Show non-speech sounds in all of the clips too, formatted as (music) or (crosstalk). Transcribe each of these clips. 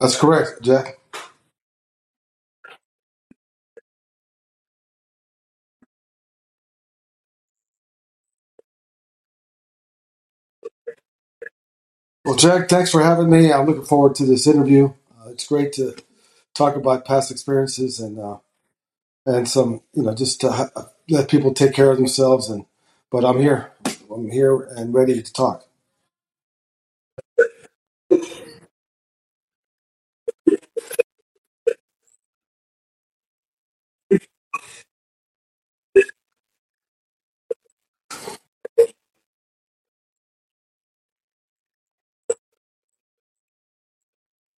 That's correct, Jack. Well, Jack, thanks for having me. I'm looking forward to this interview. Uh, it's great to talk about past experiences and uh, and some, you know, just to ha- let people take care of themselves. And but I'm here. I'm here and ready to talk.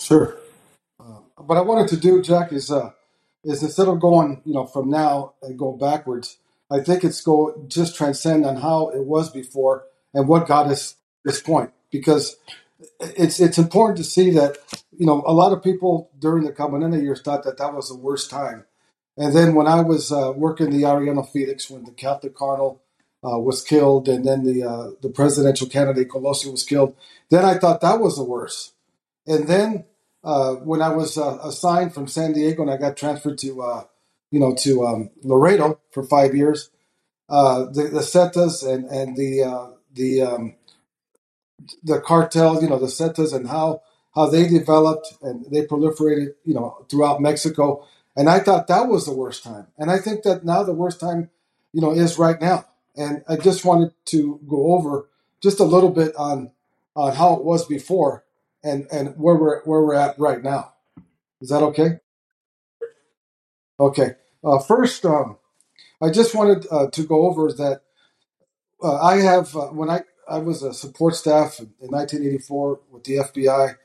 Sure. Uh, what I wanted to do, Jack, is uh, is instead of going, you know, from now and go backwards, I think it's go just transcend on how it was before and what got us this point. Because it's it's important to see that you know a lot of people during the Camarena years thought that that was the worst time, and then when I was uh, working the Arellano Felix when the Catholic Cardinal uh, was killed, and then the uh, the presidential candidate Colosio was killed, then I thought that was the worst, and then uh, when I was uh, assigned from San Diego and I got transferred to uh, you know to um, Laredo for five years, uh, the, the and and the uh, the um, the cartels, you know, the Zetas and how how they developed and they proliferated, you know, throughout Mexico. And I thought that was the worst time. And I think that now the worst time, you know, is right now. And I just wanted to go over just a little bit on on how it was before and and where we're where we're at right now. Is that okay? Okay. Uh, first, um, I just wanted uh, to go over that Uh, I have uh, when I I was a support staff in, 1984 with the FBI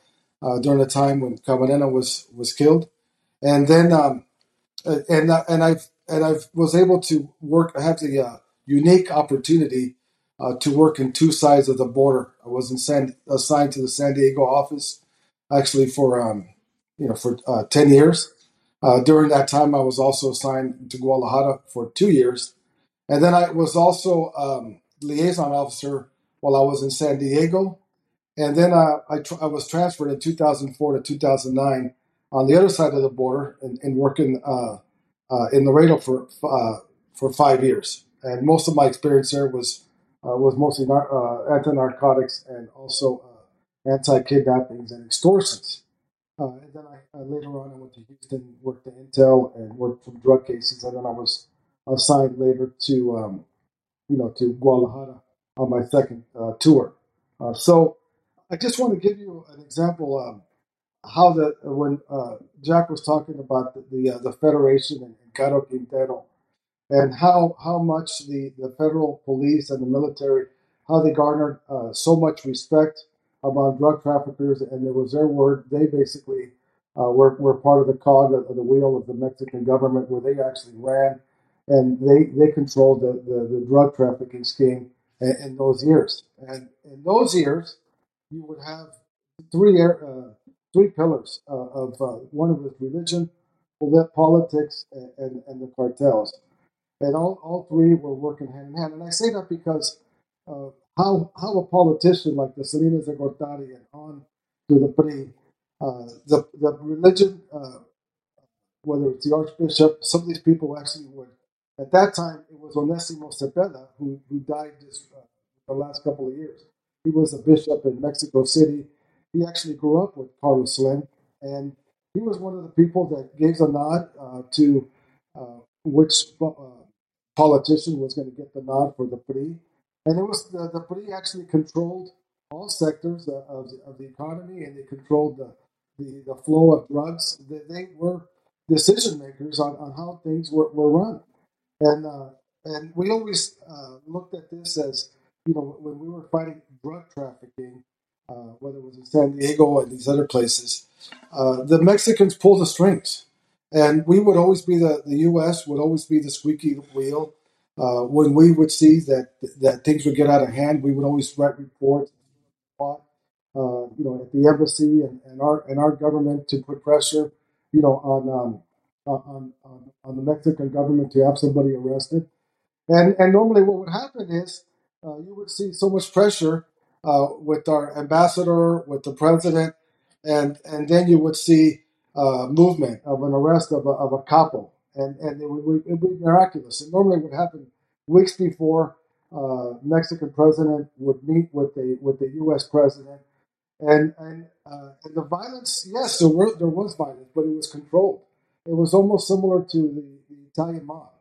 uh, during the time when Camarena was was killed, and then um, uh, and and I've and I've was able to work. I have the unique opportunity to work in two sides of the border. I was San, assigned to the San Diego office actually for um, you know for uh, ten years. Uh, during that time, I was also assigned to Guadalajara for two years, and then I was also um, liaison officer while I was in San Diego. And then uh, I, tr- I was transferred in 2004 to 2009 on the other side of the border and, and working uh, uh, in Laredo for uh, for five years. And most of my experience there was uh, was mostly nar- uh, anti-narcotics and also anti-kidnappings and extortions. and then I, later on I went to Houston, worked at Intel, and worked some drug cases. And then I was assigned later to um, you know, to Guadalajara on my second uh, tour. Uh, so I just want to give you an example um, how the when uh, Jack was talking about the the, uh, the Federation and, and Caro Quintero and how how much the, the federal police and the military how they garnered uh, so much respect among drug traffickers and it was their word. They basically uh, were, were part of the cog of, the wheel of the Mexican government where they actually ran and they they controlled the, the, the drug trafficking scheme in, in, those years. And in those years you would have three uh, three pillars uh, of uh, one of it religion politics and, and, and the cartels and all, all three were working hand in hand. And I say that because uh, how how a politician like the Salinas de Gortari and on to the PRI, uh, the the religion uh, whether it's the Archbishop, some of these people actually would. At that time, it was Onesimo Cepeda who, who died this, uh, the last couple of years. He was a bishop in Mexico City. He actually grew up with Carlos Slim, and he was one of the people that gave a nod uh, to uh, which uh, politician was going to get the nod for the PRI. And it was the, the PRI actually controlled all sectors of, of the economy and they controlled the, the, the flow of drugs. They, they were decision makers on, on how things were, were run. And, uh, and we always uh, looked at this as, you know, when we were fighting drug trafficking, uh, whether it was in San Diego and these other places, uh, the Mexicans pulled the strings. And we would always be the, the U.S. would always be the squeaky wheel. Uh, when we would see that that things would get out of hand, we would always write reports, uh, you know, at the embassy and, and our and our government to put pressure, you know, on um, on, on on the Mexican government to have somebody arrested. And and normally what would happen is uh, you would see so much pressure uh, with our ambassador, with the president, and and then you would see uh, movement of an arrest of a, of a couple, and and it would, it would be miraculous. It normally, would happen weeks before uh, Mexican president would meet with the with the U.S. president, and and, uh, and the violence. Yes, there were there was violence, but it was controlled. It was almost similar to the, the Italian mob,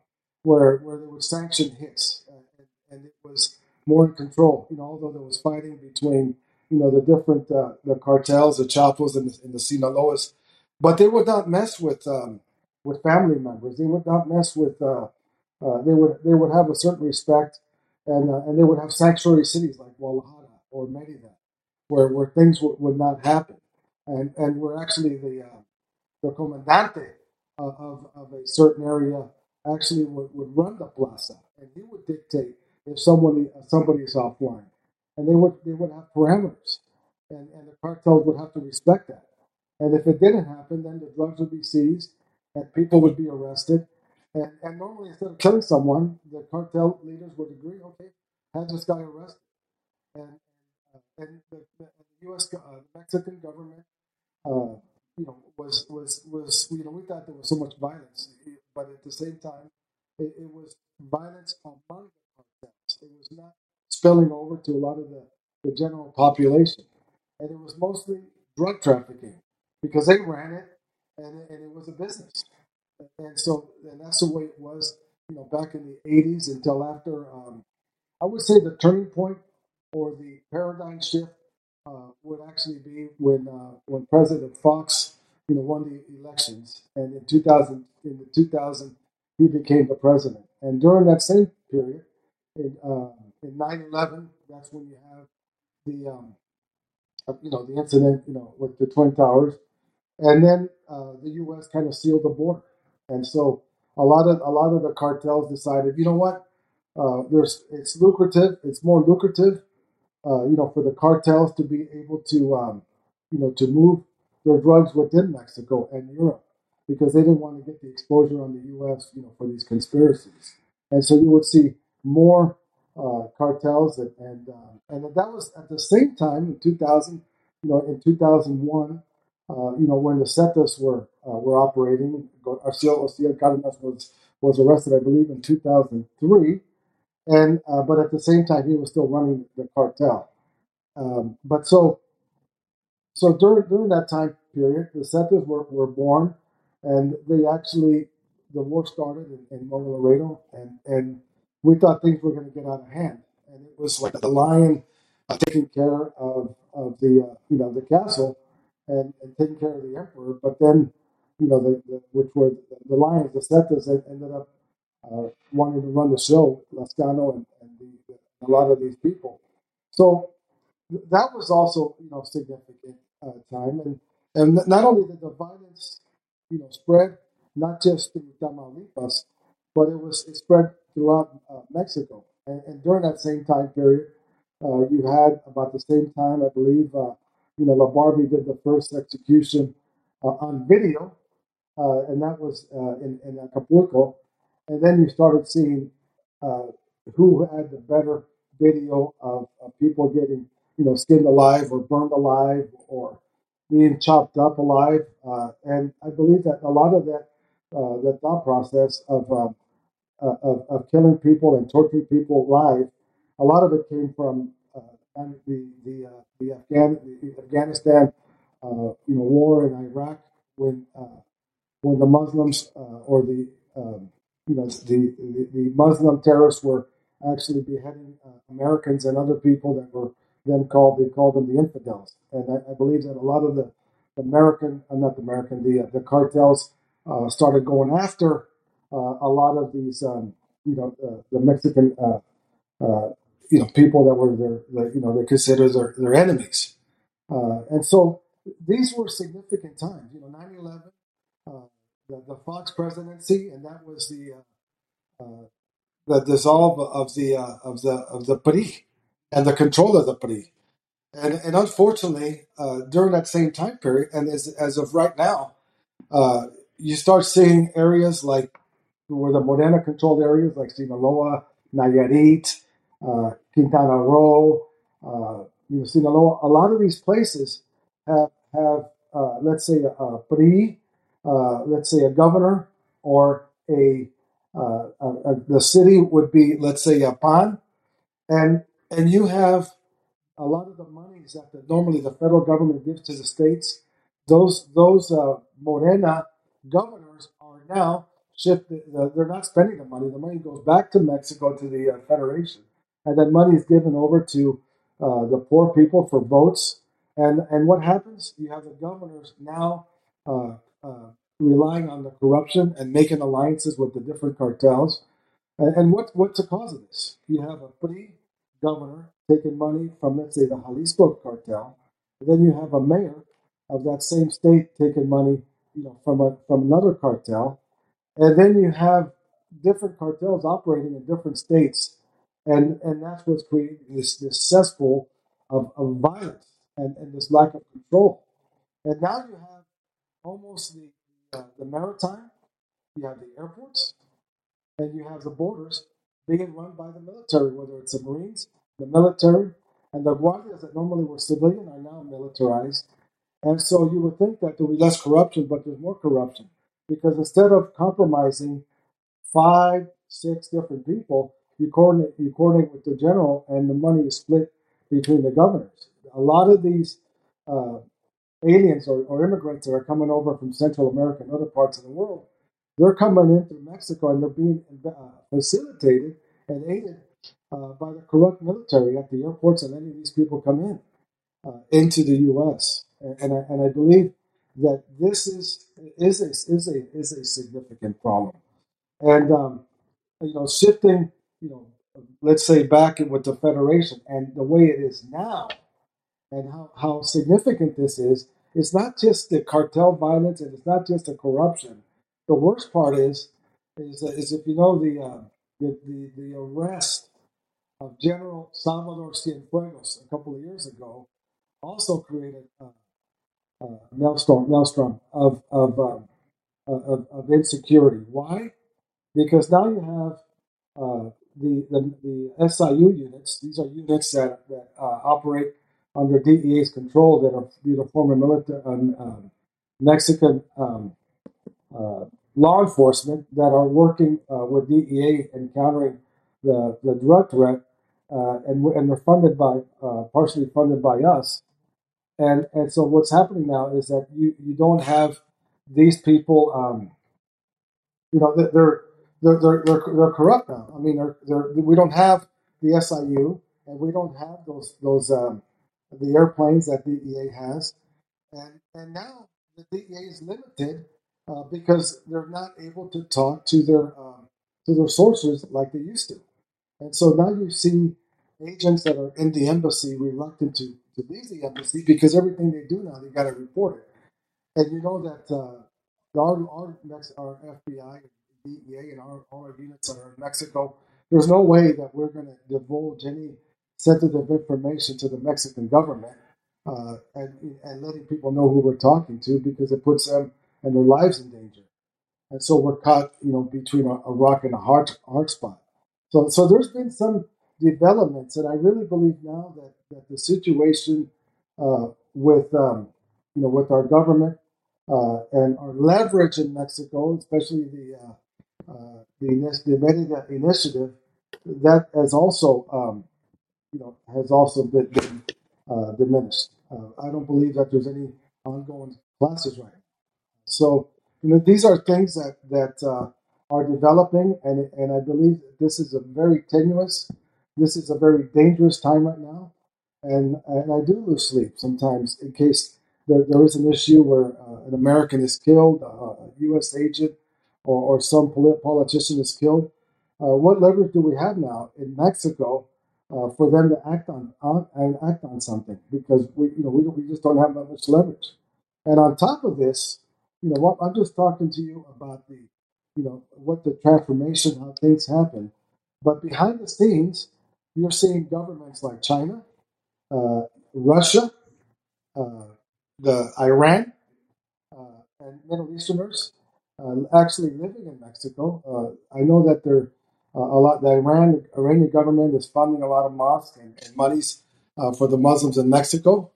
where where there were sanction hits, and, and it was more in control. You know, although there was fighting between you know the different uh, the cartels, the Chapos, and the, and the Sinaloas but they would not mess with um, with family members. They would not mess with. Uh, uh, they would they would have a certain respect, and uh, and they would have sanctuary cities like Guadalajara or Merida, where where things w- would not happen, and and where actually the uh, the comandante of, of a certain area actually would, would run the plaza, and he would dictate if somebody somebody is offline, and they would they would have parameters, and and the cartels would have to respect that. And if it didn't happen, then the drugs would be seized and people would be arrested. And, and normally, instead of killing someone, the cartel leaders would agree, okay, have this guy arrested. And, uh, and the, the, U.S. Uh, Mexican government, uh, you know, was was was you know we thought there was so much violence, but at the same time, it, it was violence among the cartels. It was not spilling over to a lot of the, the general population, and it was mostly drug trafficking because they ran it and it, and it was a business. And so, and that's the way it was, you know, back in the 80s until after, um, I would say the turning point or the paradigm shift uh, would actually be when uh, when President Fox, you know, won the elections, and in 2000, in the 2000, he became the president. And during that same period, in uh, in 9/11, that's when you have the um, uh, you know the incident, you know, with the twin towers, and then uh, the U.S. kind of sealed the border, and so a lot of a lot of the cartels decided, you know what, uh, there's it's lucrative, it's more lucrative, uh, you know, for the cartels to be able to, um, you know, to move their drugs within Mexico and Europe because they didn't want to get the exposure on the U.S., you know, for these conspiracies, and so you would see more uh, cartels, and and, uh, and that was at the same time in 2000, you know, in 2001 uh, you know, when the Zetas were uh, were operating, Arciel Osiel Cardenas was was arrested, I believe, in 2003, and uh, but at the same time he was still running the cartel. Um, but so so during during that time period, the Zetas were, were born, and they actually the war started in, in Laredo, and and we thought things were going to get out of hand, and it was like the lion uh, taking care of of the uh, you know the castle and, and taking care of the emperor. But then, you know, the, the which were the, the Lions, the Zetas, ended up uh, wanting to run the show, Lazcano and, and the, a lot of these people. So that was also, you know, significant uh, time. And, and not only did the violence, you know, spread, not just through Tamaulipas, but it was it spread throughout uh, Mexico. And, and, during that same time period, uh, you had about the same time, I believe, uh, you know, La Barbie did the first execution uh, on video, uh, and that was in, in, Acapulco. And then you started seeing who had the better video of, of, people getting, you know, skinned alive or burned alive or being chopped up alive. Uh, and I believe that a lot of that uh, the thought process of, um, uh, of of killing people and torturing people live. A lot of it came from uh, the the uh, the, Afghan, the Afghanistan uh, you know war in Iraq when when the Muslims or the um, you know the, the, the Muslim terrorists were actually beheading Americans and other people that were then called they called them the infidels, and I, I believe that a lot of the American, uh, not the American, the uh, the cartels uh, started going after a lot of these um, you know uh, the Mexican uh, uh, you know people that were their, you know they consider their, their enemies, uh, and so these were significant times. You know, 9/11 uh, the, the Fox presidency, and that was the uh, uh, the dissolve of the uh, of the of the PRI and the control of the PRI. And, and unfortunately, uh, during that same time period, and as, as of right now, uh, you start seeing areas like where the Morena controlled areas like Sinaloa, Nayarit, uh, Quintana Roo, uh, you know, Sinaloa. A lot of these places have have uh, let's say a, a PRI, uh, let's say a governor or a, uh, a, a the city would be let's say a PAN, and and you have a lot of the monies that the, normally the federal government gives to the states, those those uh, Morena governors are now shifted. Uh, they're not spending the money. The money goes back to Mexico to the uh, federation, and then money is given over to uh, the poor people for votes. And and what happens? You have the governors now uh, uh, relying on the corruption and making alliances with the different cartels and, and what, what's the cause of this? You have a PRI governor taking money from, let's say, the Jalisco cartel. And then you have a mayor of that same state taking money, you know, from a, from another cartel. And then you have different cartels operating in different states. And, and that's what's creating this, this cesspool of, of violence and, and this lack of control. And now you have almost the, uh, the maritime, you have the airports, and you have the borders being run by the military, whether it's the Marines, the military, and the guardias that normally were civilian are now militarized. And so you would think that there would be less corruption, but there's more corruption. Because instead of compromising five, six different people, you coordinate, you coordinate with the general, and the money is split between the governors. A lot of these uh, aliens or, or immigrants that are coming over from Central America and other parts of the world they're coming in through Mexico and they're being uh, facilitated and aided uh, by the corrupt military at the airports and any of these people come in uh, into the U.S. And, and, I, and I believe that this is is a, is a is a significant problem. And um, you know, shifting, you know, let's say back with the federation and the way it is now, and how, how significant this is. It's not just the cartel violence and it's not just the corruption the worst part is, is, is if you know the, uh, the, the, the arrest of General Salvador Cienfuegos a couple of years ago also created a, a maelstrom, maelstrom of, of, um, of, of, insecurity. Why? Because now you have uh, the, the, the SIU units. These are units that, that uh, operate under DEA's control that are, that are former military, um, um, Mexican um, uh, law enforcement that are working uh, with DEA and countering the, the drug threat, uh, and, and they're funded by, uh, partially funded by us. And, and so what's happening now is that you, you don't have these people, um, you know, they're, they're, they're, they're, they're corrupt now. I mean, they're, they're, we don't have the SIU and we don't have those, those um, the airplanes that DEA has. And, and now the DEA is limited uh, because they're not able to talk to their um, to their sources like they used to. And so now you see agents that are in the embassy reluctant to, to the embassy because everything they do now they got to report it. And you know that uh, our our, our FBI, DEA, and our, all our units are in Mexico, there's no way that we're going to divulge any sensitive information to the Mexican government uh, and, and letting people know who we're talking to because it puts them and their lives in danger. And so we're caught, you know, between a, a rock and a hard, hard spot. So, so there's been some developments, and I really believe now that, that the situation uh, with, um, you know, with our government uh, and our leverage in Mexico, especially the uh, uh, the, the Merida initiative, that has also um, you know has also been, been uh, diminished. Uh, I don't believe that there's any ongoing classes right now. So, you know, these are things that that uh, are developing, and and I believe this is a very tenuous, this is a very dangerous time right now, and and I do lose sleep sometimes in case there, there is an issue where uh, an American is killed, uh, a U.S. agent, or, or some polit- politician is killed. Uh, what leverage do we have now in Mexico uh, for them to act on, on and act on something? Because we you know we, we just don't have that much leverage. And on top of this, you know, what I'm just talking to you about the, you know, what the transformation, how things happen. But behind the scenes, you're seeing governments like China, uh, Russia, uh, the Iran, uh, and Middle Easterners uh, actually living in Mexico. Uh, I know that they're uh, a lot. The Iran Iranian government is funding a lot of mosques and, and monies for the Muslims in Mexico.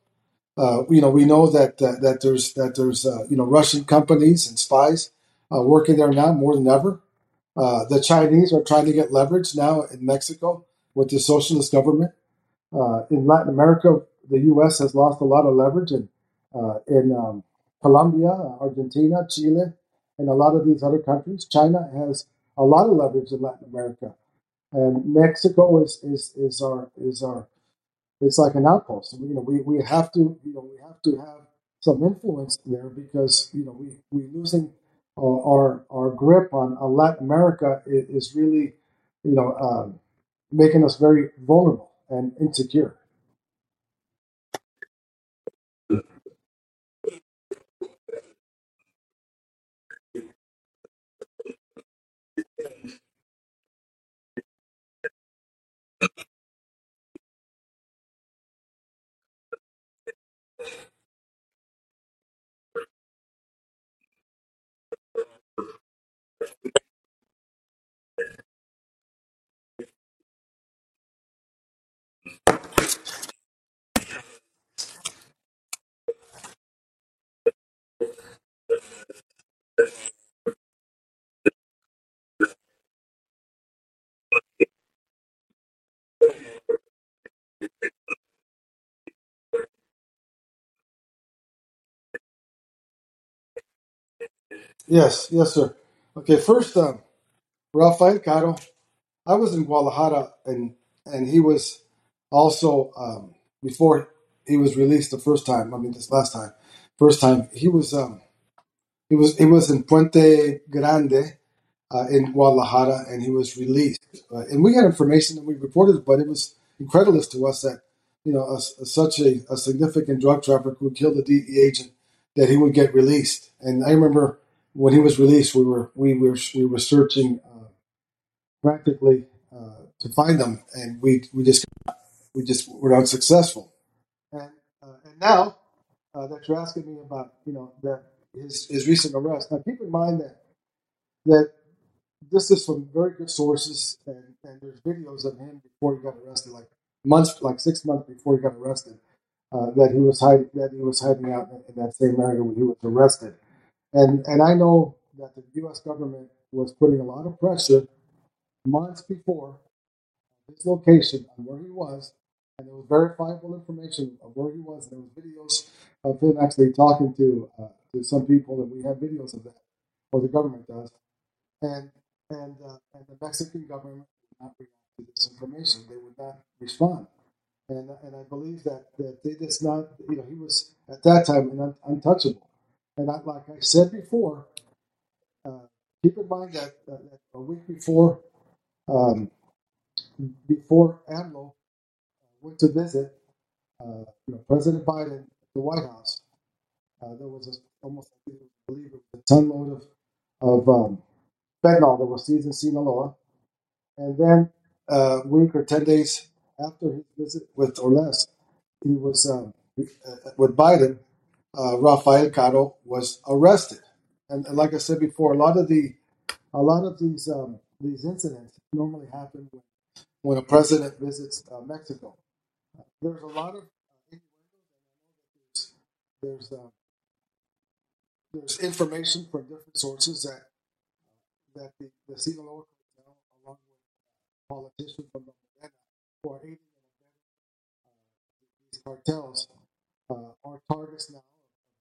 You know, we know that uh, that there's that there's you know Russian companies and spies working there now more than ever. The Chinese are trying to get leverage now in Mexico with the socialist government. Uh, in Latin America, the U.S. has lost a lot of leverage in uh, in um, Colombia, Argentina, Chile, and a lot of these other countries. China has a lot of leverage in Latin America, and Mexico is is is our is our it's like an outpost. You know, we, we have to you know we have to have some influence there because you know we we losing uh, our our grip on, on Latin America is, is really you know um, making us very vulnerable and insecure. Yes, yes, sir. Okay, first, um, Rafael Caro. I was in Guadalajara, and and he was also um, before he was released the first time. I mean, this last time, first time he was. Um, He was he was in Puente Grande uh, in Guadalajara, and he was released. Uh, and we had information and we reported but it was incredulous to us that you know a, a- such a, a significant drug trafficker who killed a DEA agent that he would get released. And I remember when he was released, we were we were we were searching uh, practically uh, to find him, and we we just we just were unsuccessful. And uh, and now uh, that you're asking me about, you know, that his his recent arrest. Now, keep in mind that that this is from very good sources, and, and there's videos of him before he got arrested, like months, like six months before he got arrested, uh, that he was hiding that he was hiding out in, that same area when he was arrested. And and I know that the U.S. government was putting a lot of pressure months before his location on where he was, and there was verifiable information of where he was. And there was videos of him actually talking to uh, to some people, and we have videos of that, or the government does. And and uh, and the Mexican government would not react to this information. They would not respond. And and I believe that that they just not you know he was at that time an un- untouchable. And I, like I said before, uh, keep in mind that, uh, that a week before um, before AMLO went to visit uh, you know, President Biden the White House, uh, there was a, almost, I believe it was a ton load of, of um, fentanyl that was seized in Sinaloa. And then uh, a week or 10 days after his visit with, or less, he was um, with Biden, uh, Rafael Caro was arrested. And, and like I said before, a lot of the a lot of these um, these incidents normally happen when, when a president visits uh, Mexico. There's a lot of there's uh, there's information from different sources that that the, the Sinaloa cartel, along with politicians from the Morena, who are aiding and abetting these cartels, uh, are targets now of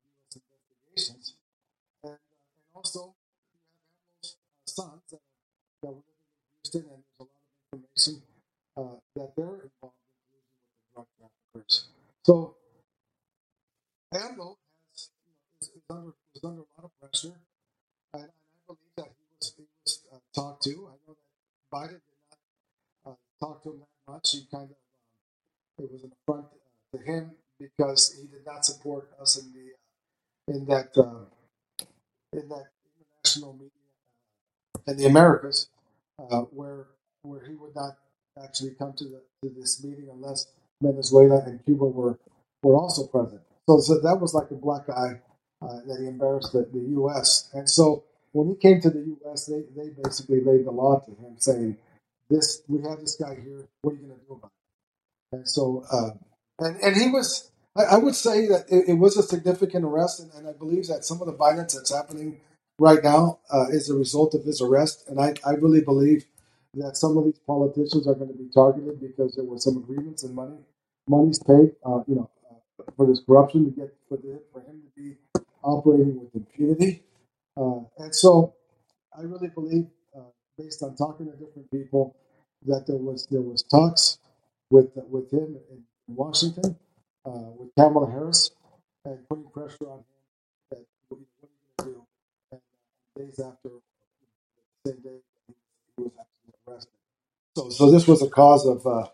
U.S. investigations. And, uh, and also, you have Amlo's uh, sons that, that were living in Houston, and there's a lot of information uh, that they're involved in with the drug traffickers. So AMLO has, you know, is, is, under, is under a lot of pressure, and, and I believe that he was, he was uh, talked to. I know that Biden did not uh, talk to him that much. He kind of, um, it was an affront uh, to him because he did not support us in the uh, in that uh, in that international media in the Americas, uh, where where he would not actually come to the to this meeting unless Venezuela and Cuba were were also present. So, so that was like a black eye uh, that he embarrassed the, the U.S. And so when he came to the U.S., they, they basically laid the law to him, saying, "This we have this guy here. What are you going to do about it?" And so, uh, and and he was. I, I would say that it, it was a significant arrest, and, and I believe that some of the violence that's happening right now uh, is a result of his arrest. And I, I really believe that some of these politicians are going to be targeted because there were some agreements and money money's paid, uh, you know, uh, for this corruption to get for, the, for him to be operating with impunity. Uh, and so I really believe, uh, based on talking to different people, that there was there was talks with with him in Washington, uh, with Kamala Harris, and putting pressure on him that what, are you going to do? And uh, days after, the same day, he was actually arrested. So, so this was a cause of, uh,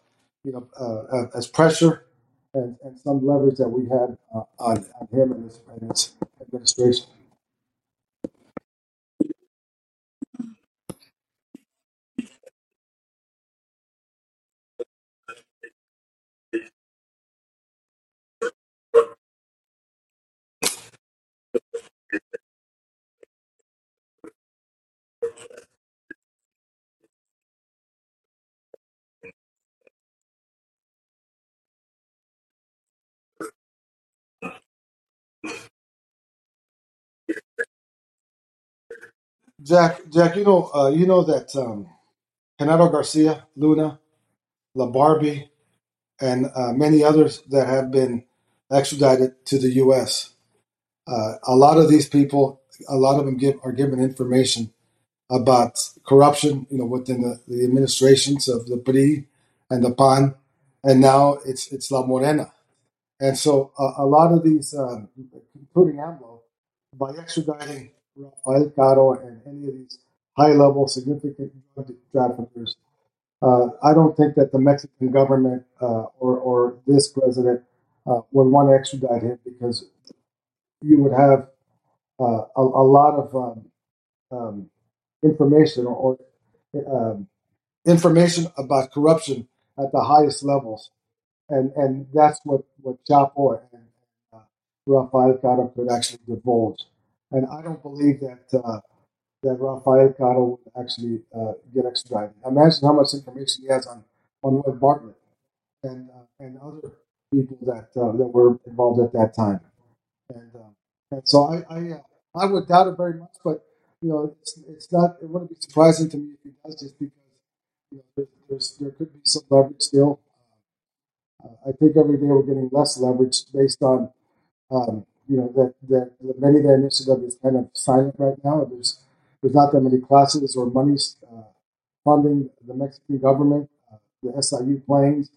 you know, uh, as pressure and, and some leverage that we had on, on him and his, and his administration. Jack, Jack, you know, uh, you know that um, Garcia, Luna, La Barbie, and uh, many others that have been extradited to the U.S. Uh, a lot of these people, a lot of them give, are given information about corruption, you know, within the, the administrations of the PRI and the PAN, and now it's it's La Morena. And so a, a lot of these, um, including AMLO, by extraditing Rafael Caro and any of these high-level significant drug traffickers, uh, I don't think that the Mexican government uh, or, or this president uh, would want to extradite him because you would have uh, a, a lot of um, um, information or, or um, information about corruption at the highest levels, and and that's what what Chapo and uh, Rafael Caro could actually divulge. And I don't believe that uh, that Rafael Caro would actually uh, get extradited. Imagine how much information he has on on Webb Bartlett and uh, and other people that uh, that were involved at that time. And uh, and so I I, uh, I would doubt it very much, but you know it's it's not it wouldn't be surprising to me if he does, just because you know there, there's there could be some leverage still. I think every day we're getting less leverage based on um, you know that that the Merida initiative is kind of silent right now. There's there's not that many classes or monies uh, funding the Mexican government, uh, the SIU planes,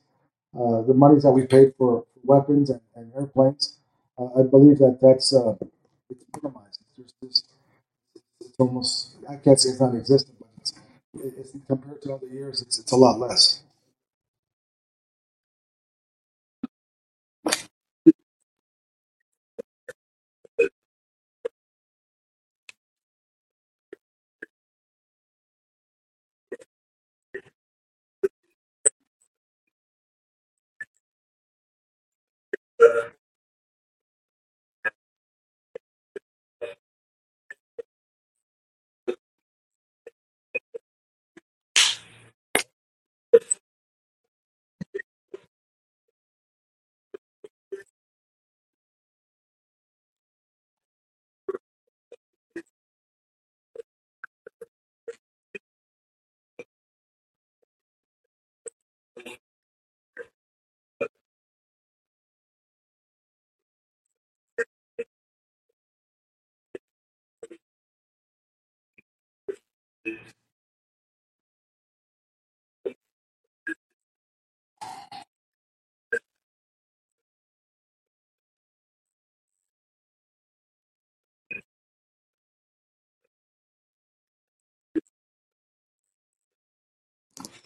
uh, the monies that we paid for, weapons and, and airplanes. Uh, I believe that that's uh, it's minimized. It's, just, it's almost I can't say it's non-existent, but it's, it's compared to other years, it's it's a lot less. uh,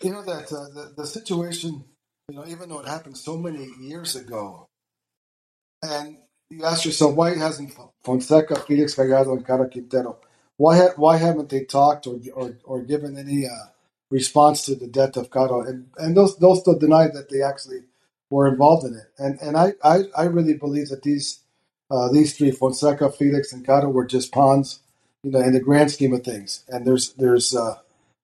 You know that uh, the the situation, you know, even though it happened so many years ago, And you ask yourself, why hasn't Fonseca, Felix Gallardo, and Caro Quintero, why ha- why haven't they talked or or, or given any uh, response to the death of Caro? And and those those still deny that they actually were involved in it. And and I I, I really believe that these uh, these three Fonseca, Felix, and Caro were just pawns, you know, in the grand scheme of things. And there's there's uh,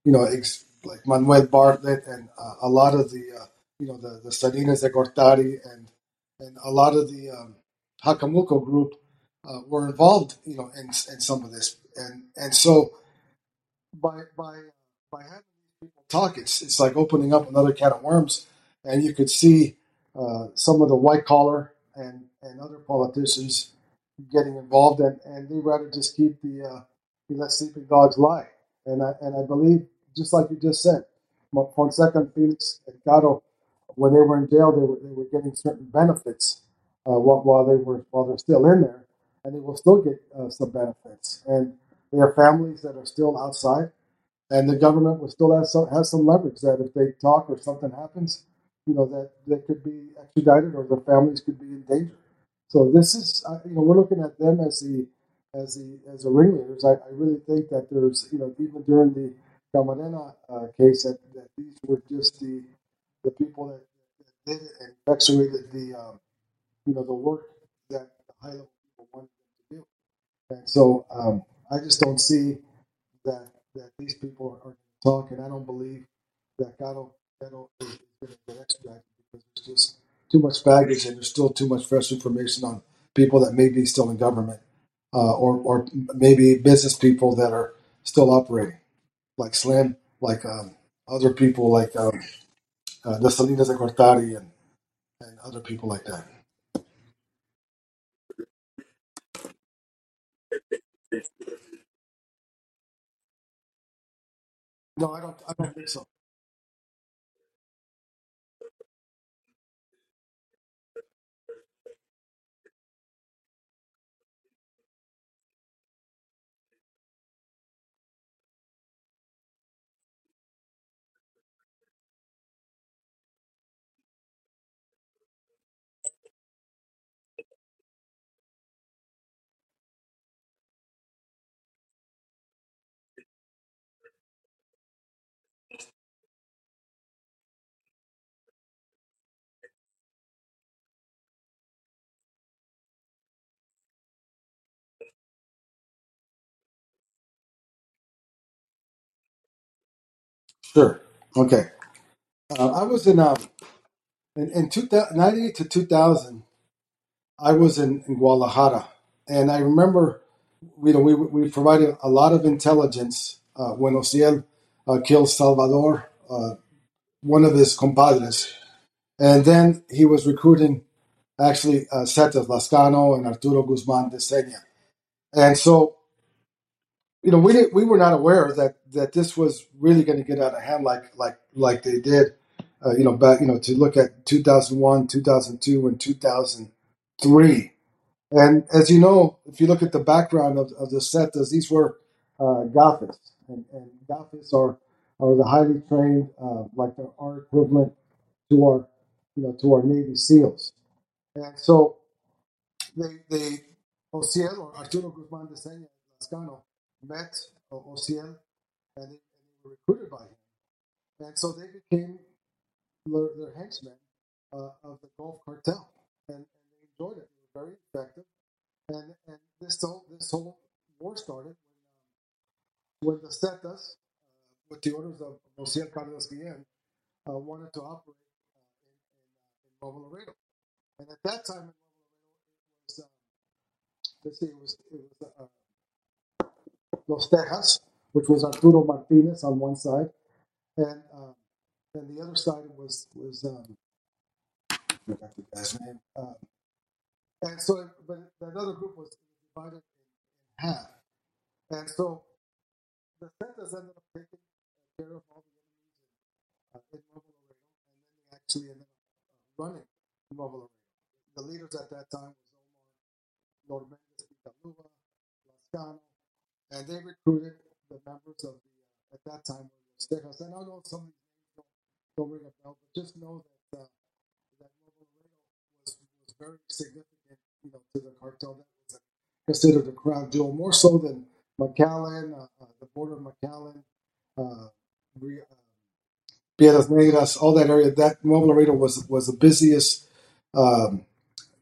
you know ex- like Manuel Bartlett and uh, a lot of the uh, you know the the Salinas de Gortari and and a lot of the um, Atlacomulco group uh, were involved, you know, in, in some of this, and and so by by by having people talk, it's it's like opening up another can of worms, and you could see uh, some of the white collar and and other politicians getting involved, and, and they rather just keep the uh, let sleeping dogs lie, and I and I believe just like you just said, Fonseca and Felix and Caro, when they were in jail, they were they were getting certain benefits uh, while, while they were while they're still in there, and they will still get uh, some benefits, and they have families that are still outside and the government will still have some has some leverage that if they talk or something happens, you know that they could be extradited or their families could be in danger. So this is uh, you know we're looking at them as the as the as the ringleaders. I, I really think that there's you know even during the Camarena uh, case that, that these were just the the people that, that did it and effectuated the um, you know the work that the high level people wanted them to do. And so um, I just don't see that that these people are, talking. I don't believe that Caro Caro is going to get extradited because there's just too much baggage and there's still too much fresh information on people that may be still in government uh, or or maybe business people that are still operating, like Slim, like um, other people like um, uh, the Salinas de Gortari and, and other people like that. No, I don't. I don't think so. Sure. Okay. Uh, I was in um in, in 2000, 98 to two thousand. I was in, in Guadalajara, and I remember, you know, we we provided a lot of intelligence uh, when Osiel uh, killed Salvador, uh, one of his compadres, and then he was recruiting actually uh, Zetas Lazcano and Arturo Guzman Decena, and so you know we didn't, we were not aware that that this was really going to get out of hand like like like they did, uh, you know, back you know to look at two thousand one, two thousand two, and two thousand three And as you know, if you look at the background of, of the Zetas, these were uh, Gafis. And, and Gafis are, are the highly trained, uh, like our equivalent to our, you know, to our Navy SEALs. And so they, they Osiel or Arturo Guzman de Sena Lazcano met Osiel and they, were recruited by him. And so they became their, their henchmen uh, of the Gulf Cartel. And, and they enjoyed it. They were very effective and and this whole this whole war started when, um, when the Zetas, uh, with the orders of Jose Carlos Guillen, uh, wanted to operate uh, in, in, uh, in Nuevo Laredo. And at that time in Nuevo Laredo, it was um, let's see, it was it was uh, Los Tejas, which was Arturo Martinez on one side, and um, and the other side was was um, the guy's name. Uh, and so, but that other group was divided in half. And so the ended up taking care of all the enemies uh, in Nuevo Laredo, and then they actually ended up uh, running Nuevo Laredo. The leaders at that time was Omar Lazcano, and they recruited the members of the, uh, at that time, were Los Tejas. And I know some of these names don't don't ring a bell, but just know that uh, that Laredo was, was very significant, you know, to the cartel. That was considered a crown jewel, more so than McAllen, uh, uh, the border of McAllen, uh, Piedras Negras, all that area. That Nuevo Laredo was was the busiest um,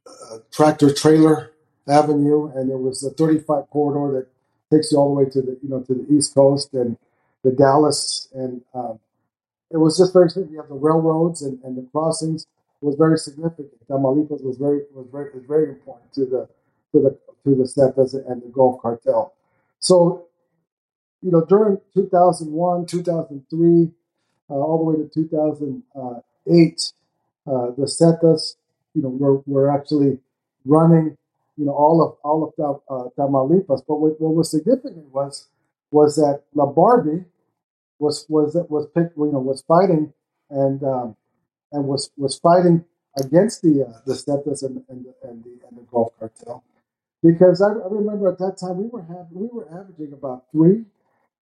uh, tractor trailer avenue, and there was a 35 corridor that takes you all the way to the you know to the east coast and the Dallas, and um, it was just very. You have the railroads and, and the crossings was very significant. Tamaulipas was very was very was very important to the to the to the Zetas and the Gulf Cartel. So you know during 2001, 2003 uh, all the way to 2008, uh, the Zetas, you know, were, were actually running, you know, all of all of uh, Tamaulipas. But what, what was significant was was that La Barbie was was was picked, you know, was fighting and um, and was was fighting against the uh, the Zetas and, and, and the and the Gulf Cartel because I, I remember at that time we were we were averaging about three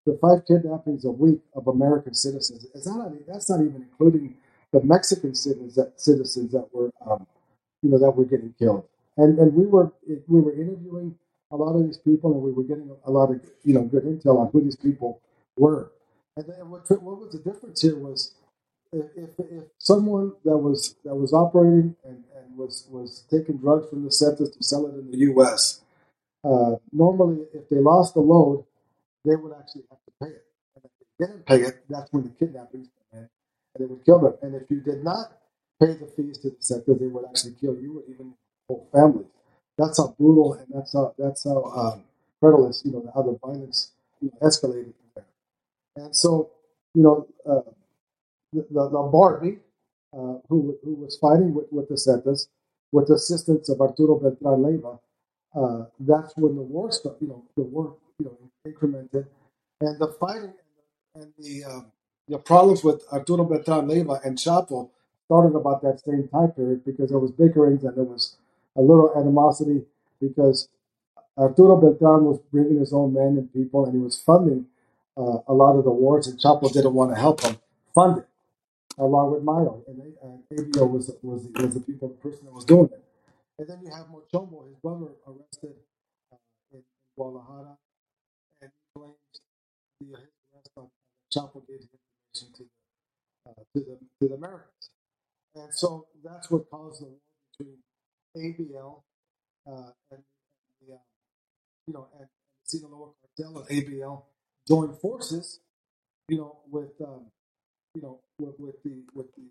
the five kidnappings a week of American citizens. Is that not, that's not even including the Mexican citizens that, citizens that were, um, you know, that were getting killed. And and we were we were interviewing a lot of these people, and we were getting a lot of you know good intel on who these people were. And then what what was the difference here was if, if someone that was that was operating and, and was was taking drugs from the Zetas to sell it in the U.S. Uh, normally, if they lost the load, they would actually have to pay it. And if they didn't pay it, that's when the kidnappings come in, and they would kill them. And if you did not pay the fees to the sector, they would actually kill you and even whole families. That's how brutal and that's how that's how um, you know, how the violence you know, escalated there. And so, you know, uh, the, the, Barbie, uh, who, who was fighting with, with the Zetas, with the assistance of Arturo Beltran Leyva, uh, that's when the war started, you know, the war you know, incremented. And the fighting and the um, the problems with Arturo Beltran Leyva and Chapo started about that same time period because there was bickerings and there was a little animosity because Arturo Beltran was bringing his own men and people and he was funding uh, a lot of the wars and Chapo didn't want to help him fund it along with Mayo. And, and ABO was was was the people the person that was doing it. And then you have Mochomo, his brother, arrested uh, in Guadalajara. And claims the arrest on Chapo gave information to the, uh, to the to the Americans, and so that's what caused the war between ABL uh, and, the uh, you know and, and the Sinaloa cartel and ABL joined forces, you know, with um, you know with, with the with the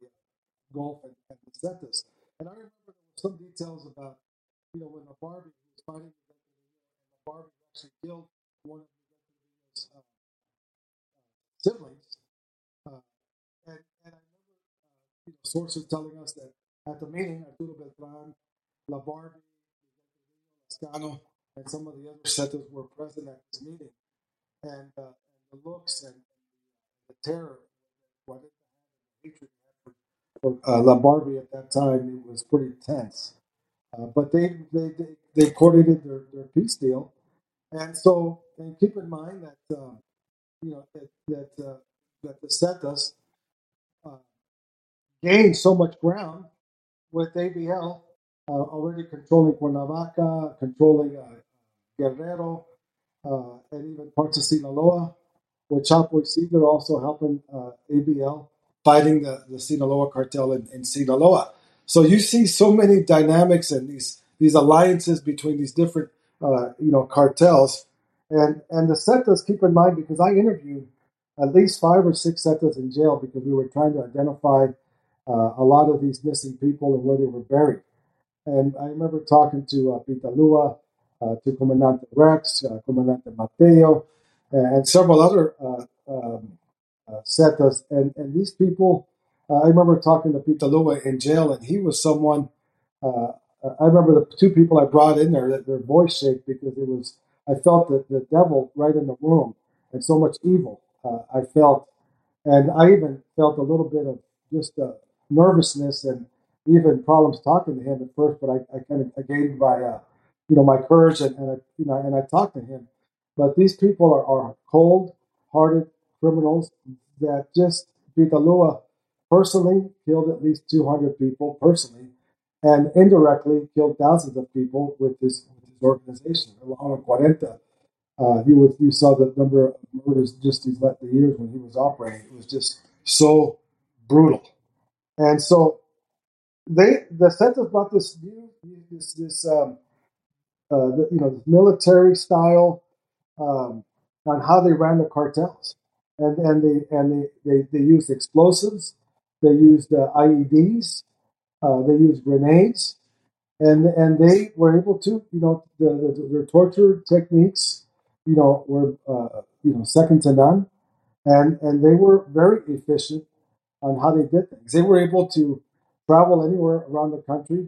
Gulf and, and the Zetas. And I remember some details about you know when the Barbie was fighting and the Barbie actually killed one of uh, siblings. Uh, and, and I remember uh, you know, sources telling us that at the meeting, Arturo Beltran, La Barbie, Lazcano, and some of the other Zetas were present at this meeting. And, uh, and the looks and, the, terror, what it the hatred for, uh, at that time, it was pretty tense. Uh, but they, they, they, they coordinated their, their peace deal and so, and keep in mind that uh, you know that that uh, that the Zetas uh, gained so much ground with ABL already controlling Cuernavaca, controlling uh, Guerrero, uh, and even parts of Sinaloa. With Chapo Isidro also helping ABL fighting the, the Sinaloa cartel in, in Sinaloa. So you see so many dynamics and these these alliances between these different uh, you know, cartels. And and the Zetas, keep in mind, because I interviewed at least five or six Zetas in jail because we were trying to identify uh, a lot of these missing people and where they were buried. And I remember talking to uh, Pitalua, uh, to Comandante Rex, uh, Comandante Mateo, and several other uh, um, uh, Zetas. And, and these people, uh, I remember talking to Pitalua in jail, and he was someone uh, I remember the two people I brought in there their voice shake because it was I felt that the devil right in the room and so much evil uh, I felt, and I even felt a little bit of just uh, nervousness and even problems talking to him at first. But I, I kind of I gained my uh, you know my courage and, and I, you know and I talked to him. But these people are, are cold-hearted criminals that just Pitalua personally killed at least 200 people personally, and indirectly killed thousands of people with his, with his organization, along with Cuarenta. Uh, you saw the number of murders just these the years when he was operating. It was just so brutal, and so they the Zetas brought this view, this this um, uh, the, you know this military style um, on how they ran the cartels, and and they and they they, they used explosives, they used uh, IEDs, uh, they used grenades, and and they were able to you know the, the their torture techniques you know, were uh, you know second to none, and and they were very efficient on how they did things. They were able to travel anywhere around the country,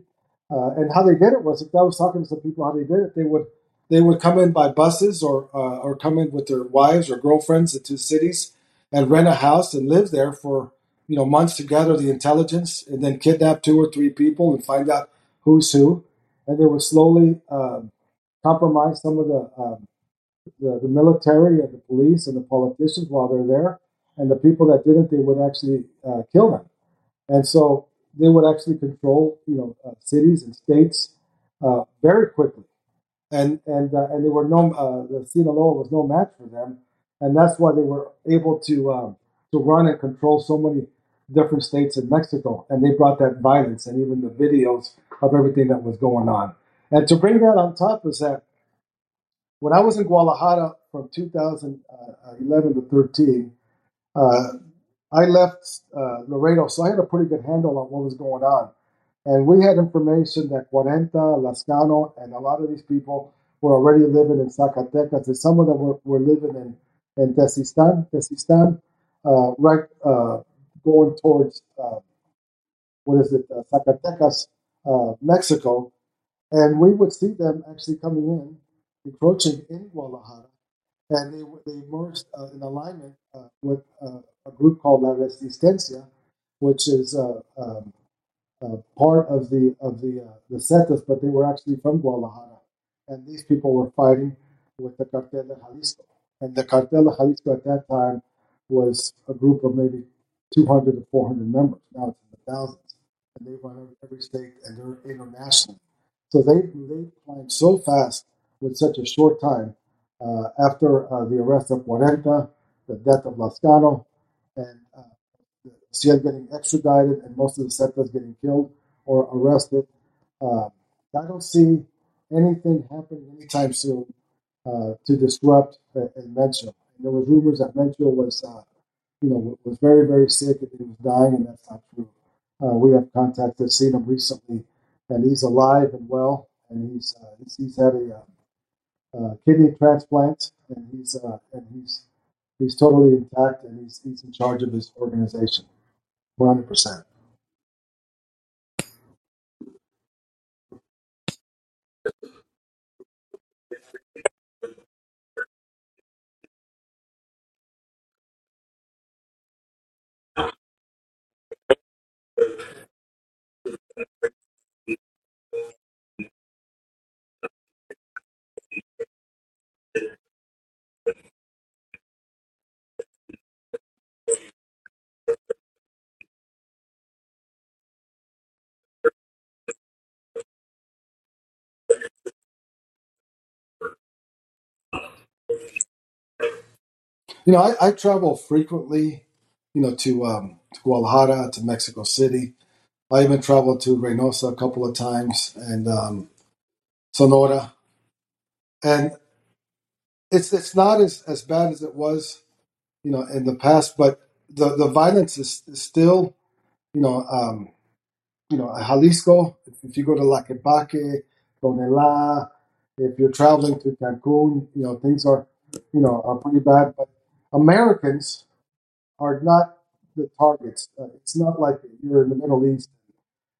uh, and how they did it was. If I was talking to some people how they did it. They would they would come in by buses or uh, or come in with their wives or girlfriends into cities and rent a house and live there for you know months to gather the intelligence and then kidnap two or three people and find out who's who, and they would slowly um, compromise some of the um, the, the military and the police and the politicians while they're there, and the people that didn't, they would actually uh, kill them. And so they would actually control, you know, uh, cities and states uh, very quickly. And and uh, and they were no, uh, the Sinaloa was no match for them, and that's why they were able to um, to run and control so many different states in Mexico. And they brought that violence and even the videos of everything that was going on. And to bring that on top is that when I was in Guadalajara from 2011 to 13, uh, I left uh, Laredo, so I had a pretty good handle on what was going on. And we had information that Cuarenta, Lazcano, and a lot of these people were already living in Zacatecas, and some of them were, were living in, in Tesistan, Tesistan uh, right uh, going towards, uh, what is it, uh, Zacatecas, Mexico. And we would see them actually coming in encroaching in Guadalajara, and they they merged uh, in alignment uh, with uh, a group called La Resistencia, which is uh, um, part of the of the uh, the Zetas, but they were actually from Guadalajara, and these people were fighting with the Cartel de Jalisco, and the Cartel de Jalisco at that time was a group of maybe 200 to 400 members. Now it's in the thousands, and they run every state, and they're international. So they they climbed so fast with such a short time uh, after uh, the arrest of Cuarenta, the death of Lazcano, and uh, Ciel getting extradited, and most of the Zetas getting killed or arrested. Uh, I don't see anything happening anytime soon uh, to disrupt uh, Mencho. There was rumors that Mencho was, uh, you know, was very, very sick and he was dying, and that's not true. we have contacted, seen him recently, and he's alive and well, and he's he's, he's had a uh, kidney transplant, and he's uh, and he's he's totally intact and he's, he's in charge of his organization. 100% You know, I, I travel frequently, you know, to, um, to Guadalajara, to Mexico City. I even traveled to Reynosa a couple of times and um, Sonora. And it's it's not as, as bad as it was, you know, in the past, but the, the violence is, is still, you know, um, you know, Jalisco, if you go to Tlaquepaque, Tonala, if you're traveling to Cancun, you know, things are, you know, are pretty bad. But Americans are not the targets. Uh, it's not like you're in the Middle East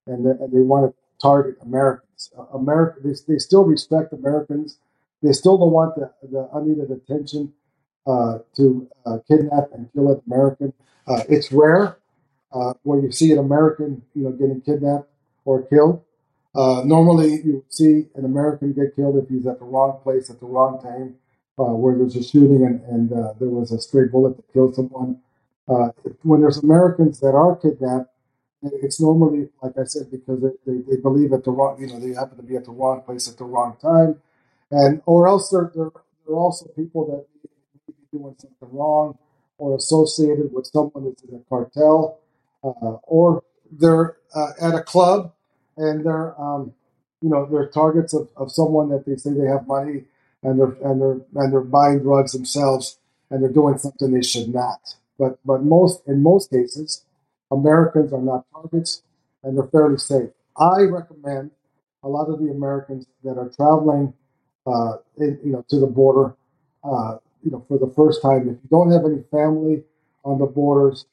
and they, and they want to target Americans. Uh, America, they, they still respect Americans. They still don't want the, the unneeded attention uh, to uh, kidnap and kill an American. Uh, it's rare uh, where you see an American, you know, getting kidnapped or killed. Normally, you see an American get killed if he's at the wrong place at the wrong time, where there's a shooting and, and uh, there was a stray bullet that killed someone. Uh, when there's Americans that are kidnapped, it's normally, like I said, because they, they, believe at the wrong, you know, they happen to be at the wrong place at the wrong time, and or else they're they're, they're also people that may be doing something wrong or associated with someone that's in a cartel, uh, or they're uh, at a club and they're um, you know they're targets of, of someone that they say they have money and they're and they're and they're buying drugs themselves and they're doing something they should not. But but most in most cases, Americans are not targets and they're fairly safe. I recommend a lot of the Americans that are traveling, uh, in, you know, to the border, uh, you know, for the first time. If you don't have any family on the borders,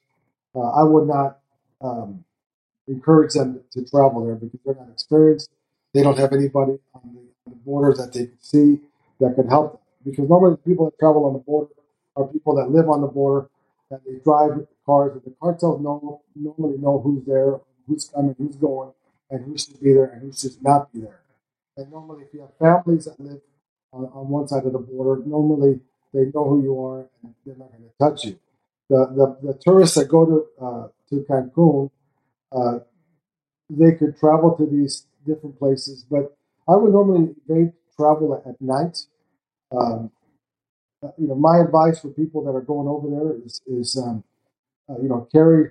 uh, I would not. Um, encourage them to travel there because they're not experienced. They don't have anybody on the, on the border that they can see that could help them. Because normally the people that travel on the border are people that live on the border and they drive cars. And the cartels know, normally know who's there, who's coming, who's going, and who should be there and who should not be there. And normally, if you have families that live on, on one side of the border, normally they know who you are and they're not going to touch you. The, the, the tourists that go to uh, to Cancun uh, they could travel to these different places, but I would normally evade travel at, at night. Um, uh, you know, my advice for people that are going over there is, is um, uh, you know, carry,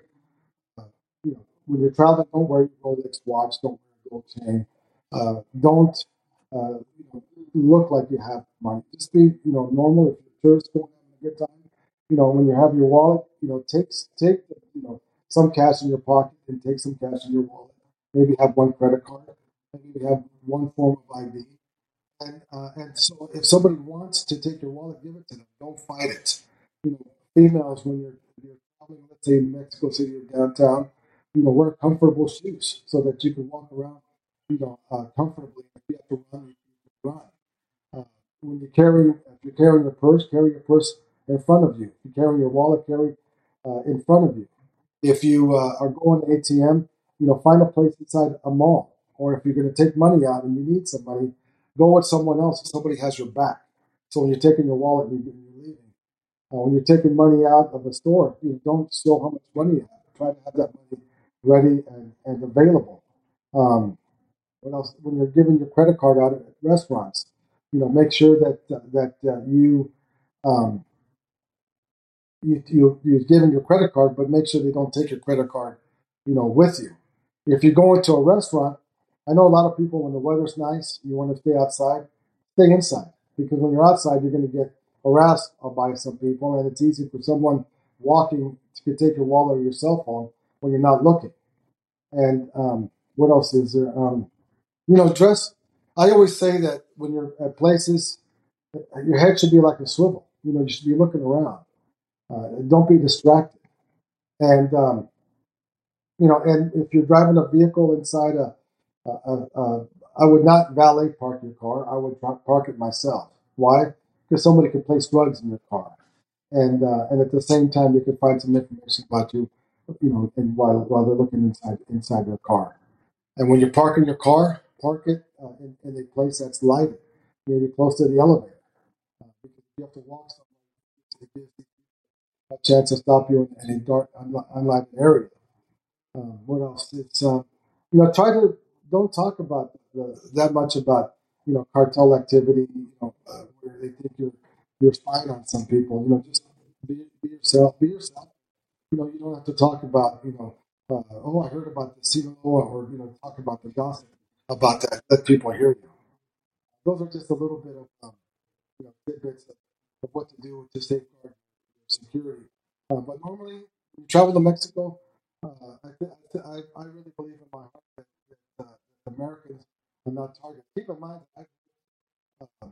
uh, you know, when you're traveling, don't wear your Rolex watch, don't wear a gold chain, uh, don't uh, you know, look like you have money. Just be, you know, normal. If you're tourist going having a good time, you know, when you have your wallet, you know, take take you know some cash in your pocket and take some cash in your wallet. Maybe have one credit card. Maybe have one form of ID. And uh, and so if somebody wants to take your wallet, give it to them. Don't fight it. You know, females when you're you're traveling, let's say in Mexico City or downtown, you know, wear comfortable shoes so that you can walk around, you know, uh, comfortably. If you have to run, you can run. Uh, when you carry, if you're carrying a purse, carry your purse in front of you. If you carry your wallet, carry uh, in front of you. If you uh, are going to ATM, you know, find a place inside a mall. Or if you're going to take money out and you need some money, go with someone else. if Somebody has your back. So when you're taking your wallet and you're leaving, uh, when you're taking money out of a store, you don't show how much money you have. Try to have that money ready and, and available. Um, what else? When you're giving your credit card out at restaurants, you know, make sure that uh, that uh, you um, you, you you've your credit card, but make sure they don't take your credit card, you know, with you. If you go into a restaurant, I know a lot of people when the weather's nice, you want to stay outside, stay inside because when you're outside, you're going to get harassed by some people, and it's easy for someone walking to take your wallet or your cell phone when you're not looking. And um, what else is there? Um, you know, dress. I always say that when you're at places, your head should be like a swivel. You know, you should be looking around. Uh, don't be distracted. And um, you know, and if you're driving a vehicle inside a, a, a, a I would not valet park your car. I would park it myself. Why? Because somebody could place drugs in your car, and uh, and at the same time they could find some information about you, you know, and while while they're looking inside inside your car. And when you're parking your car, park it uh, in, in, a place that's lighted, maybe close to the elevator, uh, you have to walk somewhere a chance to stop you in a dark, unlighted area. What else? It's uh, you know, try to don't talk about the, that much about you know cartel activity. You know, uh, where they think you're you're spying on some people. You know, just be, be yourself. Be yourself. You know, you don't have to talk about you know. Uh, oh, I heard about the Sinaloa, or you know, talk about the gossip about that. Let people hear you. Those are just a little bit of um, you know tidbits of, of what to do to safeguard security. Uh, but normally, you travel to Mexico, uh, I, th- I, I, really believe in my heart that, Americans are not targeted. Keep in mind, uh,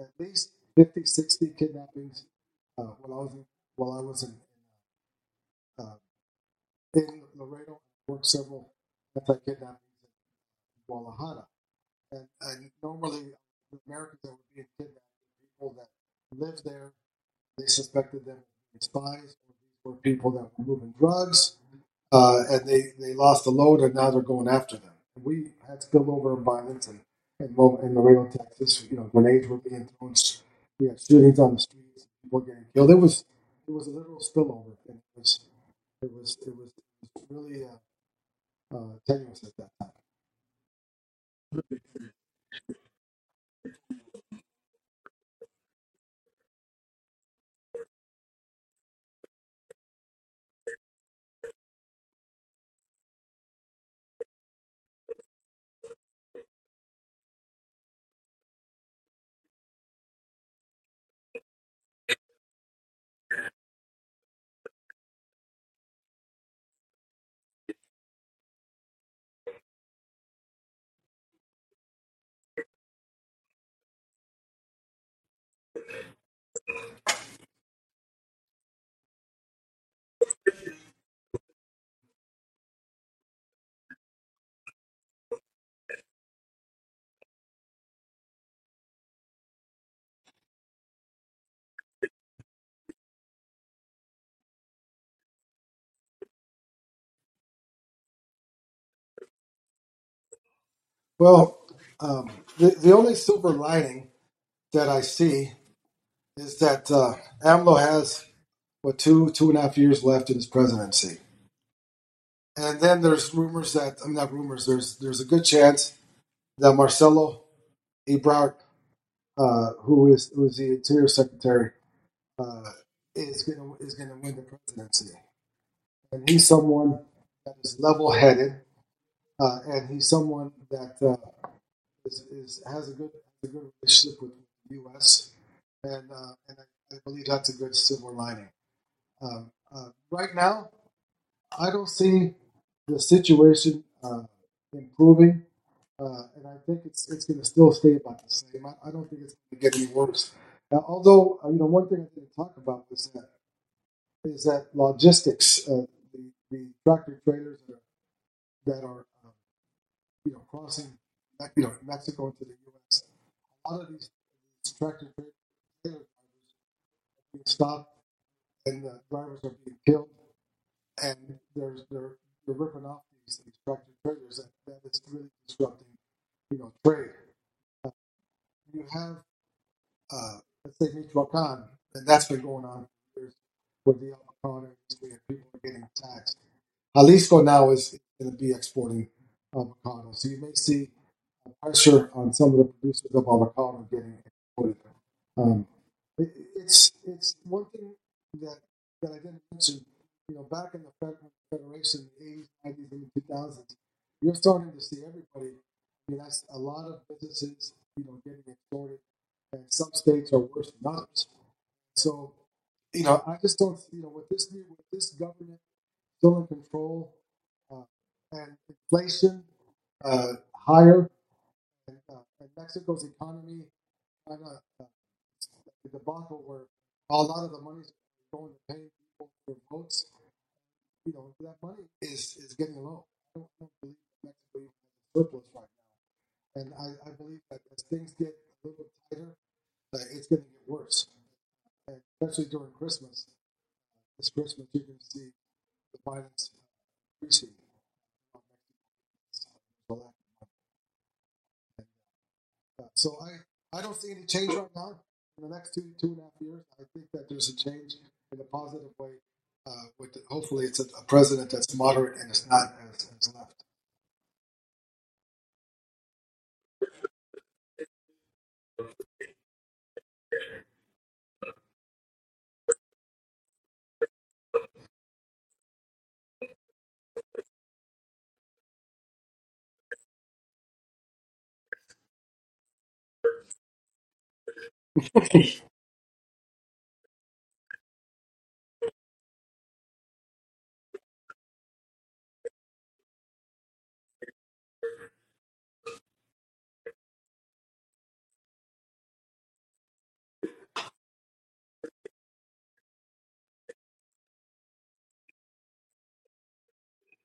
at least 50, 60 kidnappings uh, while I was in, while I was in, uh, in Laredo. Worked several anti-kidnappings in Guadalajara. And, and normally, the Americans that were being kidnapped were people that lived there, they suspected them as spies or people that were moving drugs, uh, and they, they lost the load, and now they're going after them. We had spillover of violence, and in, in Laredo, Texas, you know, grenades were being thrown. We had shootings on the streets, people getting killed. It was it was a little spillover, and it was it was it was, it was really uh, uh, tenuous at that time. Well, um, the the only silver lining that I see is that uh, AMLO has what two two and a half years left in his presidency, and then there's rumors that I'm mean, not rumors. There's there's a good chance that Marcelo Ebrard, uh, who is who is the Interior Secretary, uh, is gonna is gonna win the presidency, and he's someone that is level headed, uh, and he's someone that uh, is, is has a good a good relationship with the U.S. and uh, and I, I believe that's a good silver lining. Um, uh, right now, I don't see the situation uh, improving, uh, and I think it's it's going to still stay about the same. I, I don't think it's going to get any worse. Uh, although, you know, one thing I didn't talk about was that is that logistics, the, the tractor trailers that are, that are you know crossing, you know, Mexico into the U.S. A lot of these, these tractor trailer drivers are being stopped, and the drivers are being killed and they're they're they're ripping off these, these tractor trailers that, that is really disrupting you know trade. Uh, you have uh, let's say Michoacan, and that's been going on for years with the avocado industry and people are getting taxed. Jalisco now is going to be exporting avocado, so you may see pressure on some of the producers of avocado getting exported. Um, it, it's it's one thing that that I didn't mention. You know, back in the Federation, eighties, nineties, and two thousands, you're starting to see everybody. I mean, that's a lot of businesses, you know, getting extorted, and some states are worse than others. So, you know, I just don't, you know, with this new, with this government still in control, and inflation uh, higher, and, uh, and Mexico's economy kind of uh, the debacle where a lot of the money's going to pay people for votes. You know, that money is is getting low. I don't, I don't believe Mexico even has a surplus right now, and I, I believe that as things get a little bit tighter, it's going to get worse, and especially during Christmas. This Christmas, you're going to see the violence increasing. So I, I don't see any change right now in the next two two and a half years. I think that there's a change in a positive way. Uh, with the, hopefully it's a, a president that's moderate and it's not as, as left. (laughs)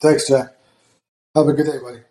Thanks, Jack. Have a good day, buddy.